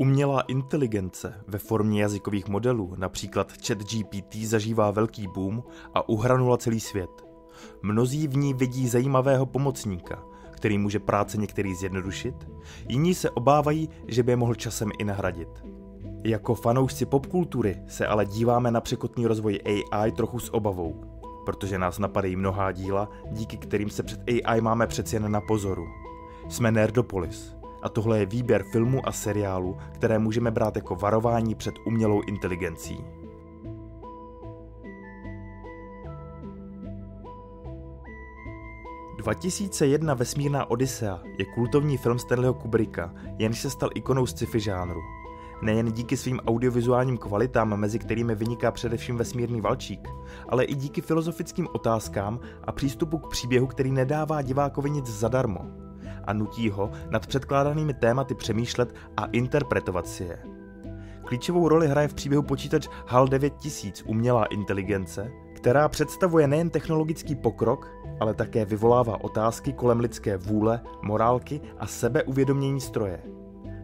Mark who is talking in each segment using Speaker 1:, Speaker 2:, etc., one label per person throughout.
Speaker 1: Umělá inteligence ve formě jazykových modelů, například ChatGPT, zažívá velký boom a uhranula celý svět. Mnozí v ní vidí zajímavého pomocníka, který může práce některý zjednodušit, jiní se obávají, že by je mohl časem i nahradit. Jako fanoušci popkultury se ale díváme na překotný rozvoj AI trochu s obavou, protože nás napadají mnohá díla, díky kterým se před AI máme přeci jen na pozoru. Jsme Nerdopolis a tohle je výběr filmů a seriálů, které můžeme brát jako varování před umělou inteligencí. ...2001 Vesmírná Odyssea je kultovní film Stanleyho Kubricka, jenž se stal ikonou sci-fi žánru. Nejen díky svým audiovizuálním kvalitám, mezi kterými vyniká především vesmírný valčík, ale i díky filozofickým otázkám a přístupu k příběhu, který nedává divákovi nic zadarmo a nutí ho nad předkládanými tématy přemýšlet a interpretovat si je. Klíčovou roli hraje v příběhu počítač HAL 9000 umělá inteligence, která představuje nejen technologický pokrok, ale také vyvolává otázky kolem lidské vůle, morálky a sebeuvědomění stroje.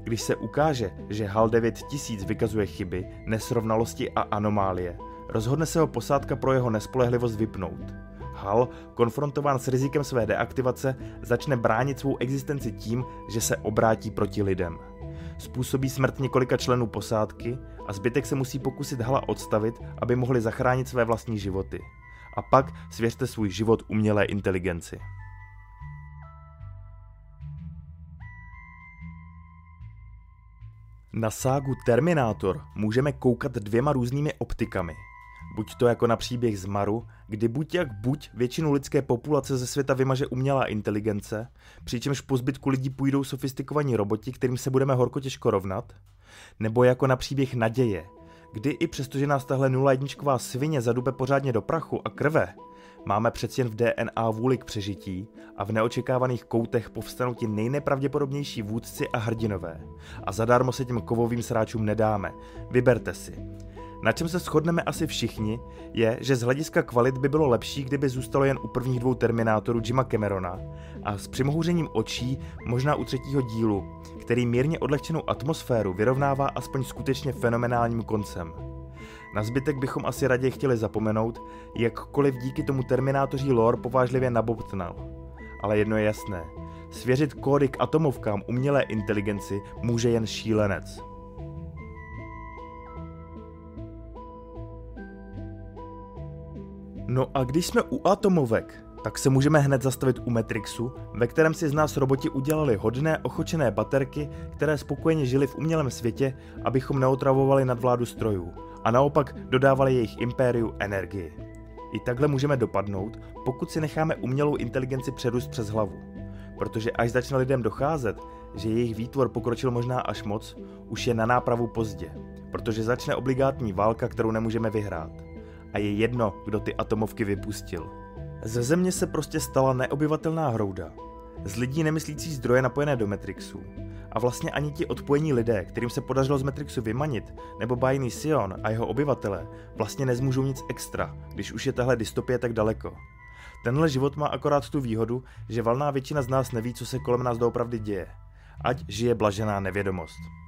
Speaker 1: Když se ukáže, že HAL 9000 vykazuje chyby, nesrovnalosti a anomálie, rozhodne se ho posádka pro jeho nespolehlivost vypnout. HAL, konfrontován s rizikem své deaktivace, začne bránit svou existenci tím, že se obrátí proti lidem. Způsobí smrt několika členů posádky a zbytek se musí pokusit Hala odstavit, aby mohli zachránit své vlastní životy. A pak svěřte svůj život umělé inteligenci. Na ságu Terminátor můžeme koukat dvěma různými optikami. Buď to jako na příběh z Maru, kdy buď jak buď většinu lidské populace ze světa vymaže umělá inteligence, přičemž po zbytku lidí půjdou sofistikovaní roboti, kterým se budeme horko těžko rovnat, nebo jako na příběh naděje, kdy i přestože nás tahle nula jedničková svině zadube pořádně do prachu a krve, máme přeci jen v DNA vůli k přežití a v neočekávaných koutech povstanou ti nejnepravděpodobnější vůdci a hrdinové. A zadarmo se těm kovovým sráčům nedáme. Vyberte si. Na čem se shodneme asi všichni, je, že z hlediska kvalit by bylo lepší, kdyby zůstalo jen u prvních dvou Terminátorů Jima Camerona a s přimohouřením očí možná u třetího dílu, který mírně odlehčenou atmosféru vyrovnává aspoň skutečně fenomenálním koncem. Na zbytek bychom asi raději chtěli zapomenout, jakkoliv díky tomu Terminátoří lore povážlivě nabobtnal. Ale jedno je jasné, svěřit kódy k atomovkám umělé inteligenci může jen šílenec. No a když jsme u atomovek, tak se můžeme hned zastavit u Matrixu, ve kterém si z nás roboti udělali hodné, ochočené baterky, které spokojeně žili v umělém světě, abychom neotravovali nadvládu strojů a naopak dodávali jejich impériu energii. I takhle můžeme dopadnout, pokud si necháme umělou inteligenci přerůst přes hlavu. Protože až začne lidem docházet, že jejich výtvor pokročil možná až moc, už je na nápravu pozdě, protože začne obligátní válka, kterou nemůžeme vyhrát a je jedno, kdo ty atomovky vypustil. Ze země se prostě stala neobyvatelná hrouda. Z lidí nemyslící zdroje napojené do Matrixu. A vlastně ani ti odpojení lidé, kterým se podařilo z Matrixu vymanit, nebo bajný Sion a jeho obyvatele, vlastně nezmůžou nic extra, když už je tahle dystopie tak daleko. Tenhle život má akorát tu výhodu, že valná většina z nás neví, co se kolem nás doopravdy děje. Ať žije blažená nevědomost.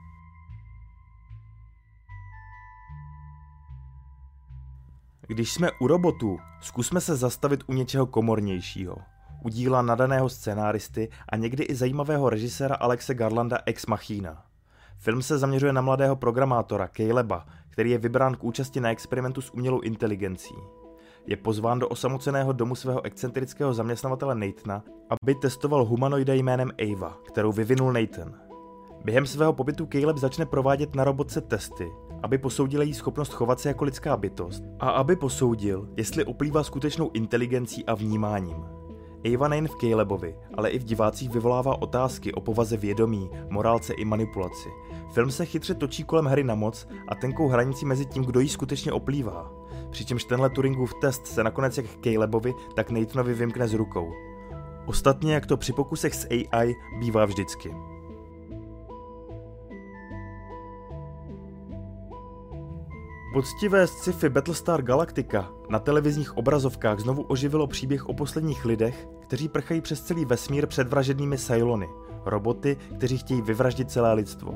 Speaker 1: Když jsme u robotů, zkusme se zastavit u něčeho komornějšího. U díla nadaného scénáristy a někdy i zajímavého režiséra Alexe Garlanda Ex Machina. Film se zaměřuje na mladého programátora Caleba, který je vybrán k účasti na experimentu s umělou inteligencí. Je pozván do osamoceného domu svého excentrického zaměstnavatele Nathana, aby testoval humanoida jménem Ava, kterou vyvinul Nathan. Během svého pobytu Caleb začne provádět na robotce testy, aby posoudil její schopnost chovat se jako lidská bytost a aby posoudil, jestli oplývá skutečnou inteligencí a vnímáním. Ava nejen v Calebovi, ale i v divácích vyvolává otázky o povaze vědomí, morálce i manipulaci. Film se chytře točí kolem hry na moc a tenkou hranicí mezi tím, kdo jí skutečně oplývá. Přičemž tenhle Turingův test se nakonec jak Calebovi, tak Nathanovi vymkne z rukou. Ostatně jak to při pokusech s AI bývá vždycky. Poctivé sci-fi Battlestar Galactica na televizních obrazovkách znovu oživilo příběh o posledních lidech, kteří prchají přes celý vesmír před vražednými Cylony, roboty, kteří chtějí vyvraždit celé lidstvo.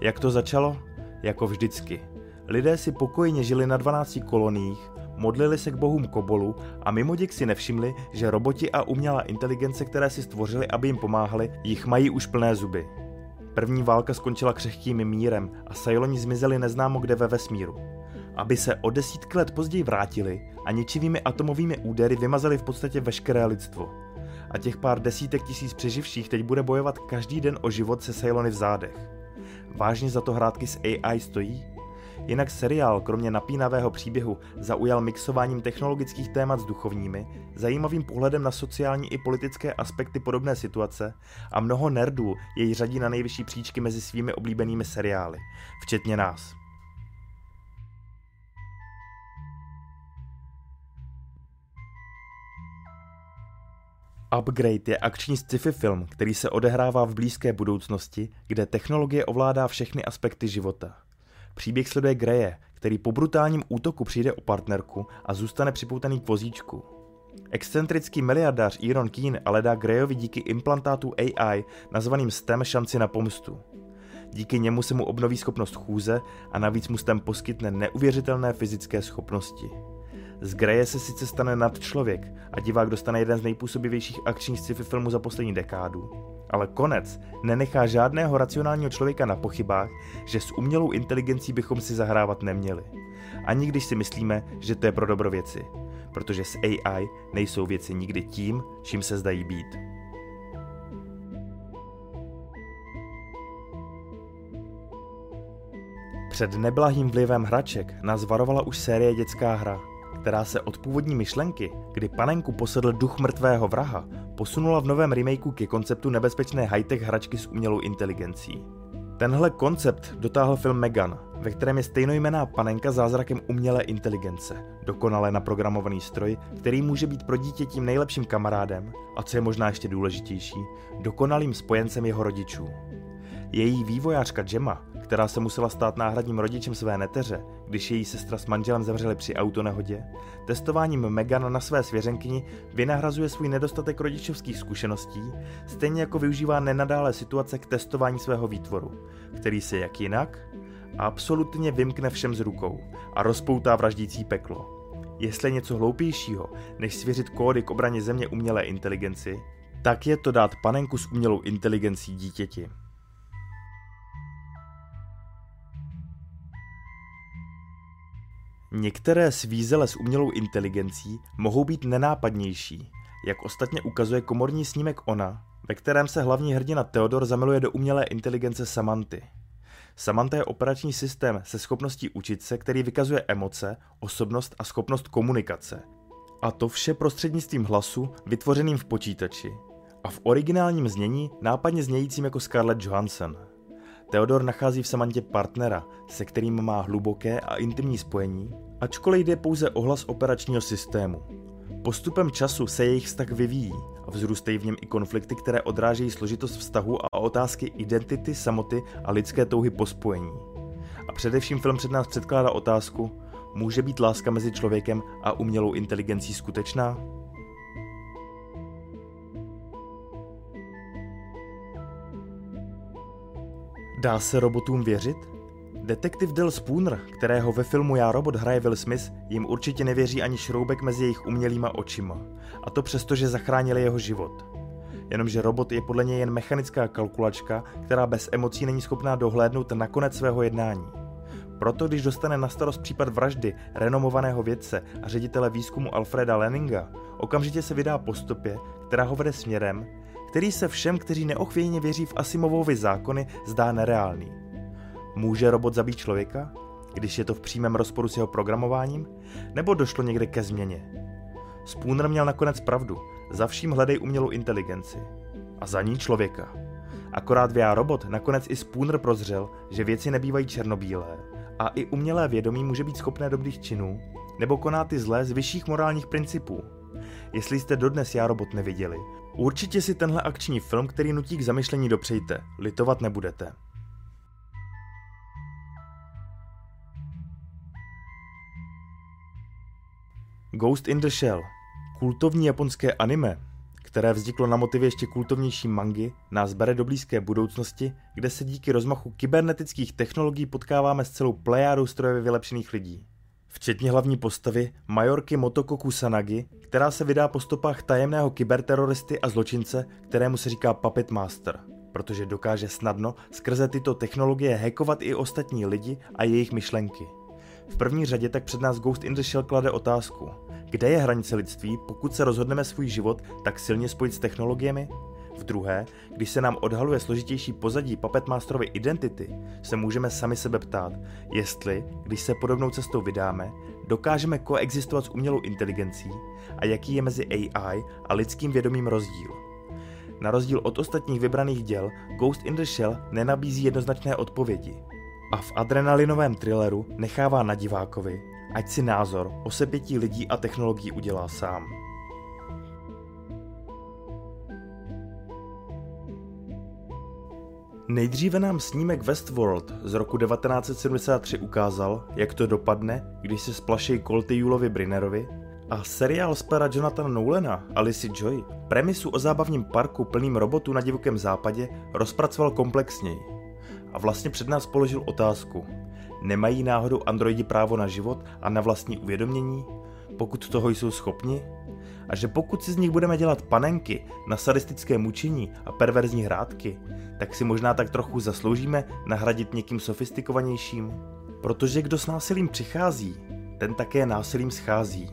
Speaker 1: Jak to začalo? Jako vždycky. Lidé si pokojně žili na 12 koloniích, modlili se k bohům Kobolu a mimoděk si nevšimli, že roboti a umělá inteligence, které si stvořili, aby jim pomáhali, jich mají už plné zuby. První válka skončila křehkým mírem a Sailoni zmizeli neznámo kde ve vesmíru. Aby se o desítky let později vrátili a ničivými atomovými údery vymazali v podstatě veškeré lidstvo. A těch pár desítek tisíc přeživších teď bude bojovat každý den o život se Sailony v zádech. Vážně za to hrátky s AI stojí? Jinak seriál, kromě napínavého příběhu, zaujal mixováním technologických témat s duchovními, zajímavým pohledem na sociální i politické aspekty podobné situace a mnoho nerdů jej řadí na nejvyšší příčky mezi svými oblíbenými seriály, včetně nás. Upgrade je akční sci-fi film, který se odehrává v blízké budoucnosti, kde technologie ovládá všechny aspekty života. Příběh sleduje Greje, který po brutálním útoku přijde o partnerku a zůstane připoutaný k vozíčku. Excentrický miliardář Iron Keen ale dá Grejovi díky implantátu AI nazvaným STEM šanci na pomstu. Díky němu se mu obnoví schopnost chůze a navíc mu STEM poskytne neuvěřitelné fyzické schopnosti. Z Greje se sice stane nadčlověk a divák dostane jeden z nejpůsobivějších akčních sci-fi filmů za poslední dekádu, ale konec nenechá žádného racionálního člověka na pochybách, že s umělou inteligencí bychom si zahrávat neměli. Ani když si myslíme, že to je pro dobro věci. Protože s AI nejsou věci nikdy tím, čím se zdají být. Před neblahým vlivem hraček nás varovala už série Dětská hra – která se od původní myšlenky, kdy panenku posedl duch mrtvého vraha, posunula v novém remakeu ke konceptu nebezpečné high-tech hračky s umělou inteligencí. Tenhle koncept dotáhl film Megan, ve kterém je stejnojmená panenka zázrakem umělé inteligence, dokonale naprogramovaný stroj, který může být pro dítě tím nejlepším kamarádem a co je možná ještě důležitější, dokonalým spojencem jeho rodičů. Její vývojářka Gemma která se musela stát náhradním rodičem své neteře, když její sestra s manželem zemřeli při autonehodě, testováním Megan na své svěřenkyni vynahrazuje svůj nedostatek rodičovských zkušeností, stejně jako využívá nenadále situace k testování svého výtvoru, který se jak jinak absolutně vymkne všem z rukou a rozpoutá vraždící peklo. Jestli je něco hloupějšího, než svěřit kódy k obraně země umělé inteligenci, tak je to dát panenku s umělou inteligencí dítěti. Některé svízele s umělou inteligencí mohou být nenápadnější, jak ostatně ukazuje komorní snímek Ona, ve kterém se hlavní hrdina Theodor zamiluje do umělé inteligence Samanty. Samantha je operační systém se schopností učit se, který vykazuje emoce, osobnost a schopnost komunikace. A to vše prostřednictvím hlasu vytvořeným v počítači. A v originálním znění nápadně znějícím jako Scarlett Johansson. Theodor nachází v Samantě partnera, se kterým má hluboké a intimní spojení, ačkoliv jde pouze o hlas operačního systému. Postupem času se jejich vztah vyvíjí a vzrůstají v něm i konflikty, které odrážejí složitost vztahu a otázky identity, samoty a lidské touhy po spojení. A především film před nás předkládá otázku, může být láska mezi člověkem a umělou inteligencí skutečná? Dá se robotům věřit? Detektiv Del Spooner, kterého ve filmu Já robot hraje Will Smith, jim určitě nevěří ani šroubek mezi jejich umělýma očima. A to přesto, že zachránili jeho život. Jenomže robot je podle něj jen mechanická kalkulačka, která bez emocí není schopná dohlédnout na konec svého jednání. Proto, když dostane na starost případ vraždy renomovaného vědce a ředitele výzkumu Alfreda Leninga, okamžitě se vydá po stopě, která ho vede směrem, který se všem, kteří neochvějně věří v Asimovovi zákony, zdá nereálný. Může robot zabít člověka, když je to v přímém rozporu s jeho programováním, nebo došlo někde ke změně? Spooner měl nakonec pravdu, za vším hledej umělou inteligenci. A za ní člověka. Akorát v robot nakonec i Spooner prozřel, že věci nebývají černobílé a i umělé vědomí může být schopné dobrých činů nebo koná ty zlé z vyšších morálních principů. Jestli jste dodnes Já robot neviděli, určitě si tenhle akční film, který nutí k zamyšlení dopřejte, litovat nebudete. Ghost in the Shell, kultovní japonské anime, které vzniklo na motivě ještě kultovnější mangy, nás bere do blízké budoucnosti, kde se díky rozmachu kybernetických technologií potkáváme s celou plejádou strojově vylepšených lidí. Včetně hlavní postavy Majorky Motoko Kusanagi, která se vydá po stopách tajemného kyberteroristy a zločince, kterému se říká Puppet Master, protože dokáže snadno skrze tyto technologie hackovat i ostatní lidi a jejich myšlenky. V první řadě tak před nás Ghost in the Shell klade otázku, kde je hranice lidství, pokud se rozhodneme svůj život tak silně spojit s technologiemi? V druhé, když se nám odhaluje složitější pozadí Puppet Masterovy identity, se můžeme sami sebe ptát, jestli, když se podobnou cestou vydáme, dokážeme koexistovat s umělou inteligencí a jaký je mezi AI a lidským vědomím rozdíl. Na rozdíl od ostatních vybraných děl, Ghost in the Shell nenabízí jednoznačné odpovědi. A v adrenalinovém thrilleru nechává na divákovi, ať si názor o sepětí lidí a technologií udělá sám. Nejdříve nám snímek Westworld z roku 1973 ukázal, jak to dopadne, když se splaší Colty Julovi Brinerovi a seriál z pera Nolana a Lizzie Joy premisu o zábavním parku plným robotů na divokém západě rozpracoval komplexněji. A vlastně před nás položil otázku. Nemají náhodou androidi právo na život a na vlastní uvědomění? Pokud toho jsou schopni? A že pokud si z nich budeme dělat panenky na sadistické mučení a perverzní hrádky, tak si možná tak trochu zasloužíme nahradit někým sofistikovanějším. Protože kdo s násilím přichází, ten také násilím schází.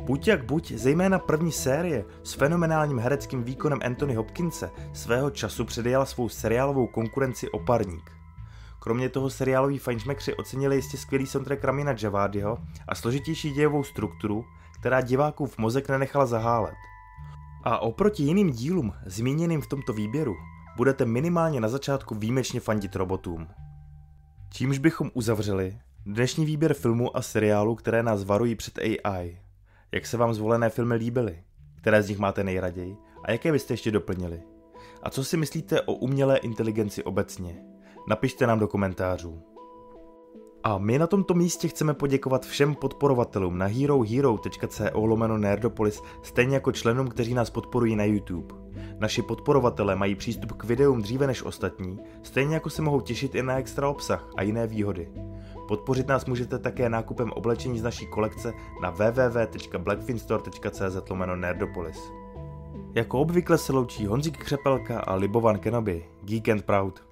Speaker 1: Buď jak buď, zejména první série s fenomenálním hereckým výkonem Anthony Hopkinse svého času předejala svou seriálovou konkurenci Oparník. Kromě toho seriáloví fajnšmekři ocenili jistě skvělý soundtrack Ramina Javadiho a složitější dějovou strukturu, která divákův mozek nenechala zahálet. A oproti jiným dílům zmíněným v tomto výběru budete minimálně na začátku výjimečně fandit robotům. Čímž bychom uzavřeli dnešní výběr filmů a seriálů, které nás varují před AI. Jak se vám zvolené filmy líbily? Které z nich máte nejraději? A jaké byste ještě doplnili? A co si myslíte o umělé inteligenci obecně? Napište nám do komentářů. A my na tomto místě chceme poděkovat všem podporovatelům na herohero.co lomeno Nerdopolis, stejně jako členům, kteří nás podporují na YouTube. Naši podporovatelé mají přístup k videům dříve než ostatní, stejně jako se mohou těšit i na extra obsah a jiné výhody. Podpořit nás můžete také nákupem oblečení z naší kolekce na www.blackfinstore.cz lomeno Nerdopolis. Jako obvykle se loučí Honzík Křepelka a Libovan Kenobi, Geek and Proud.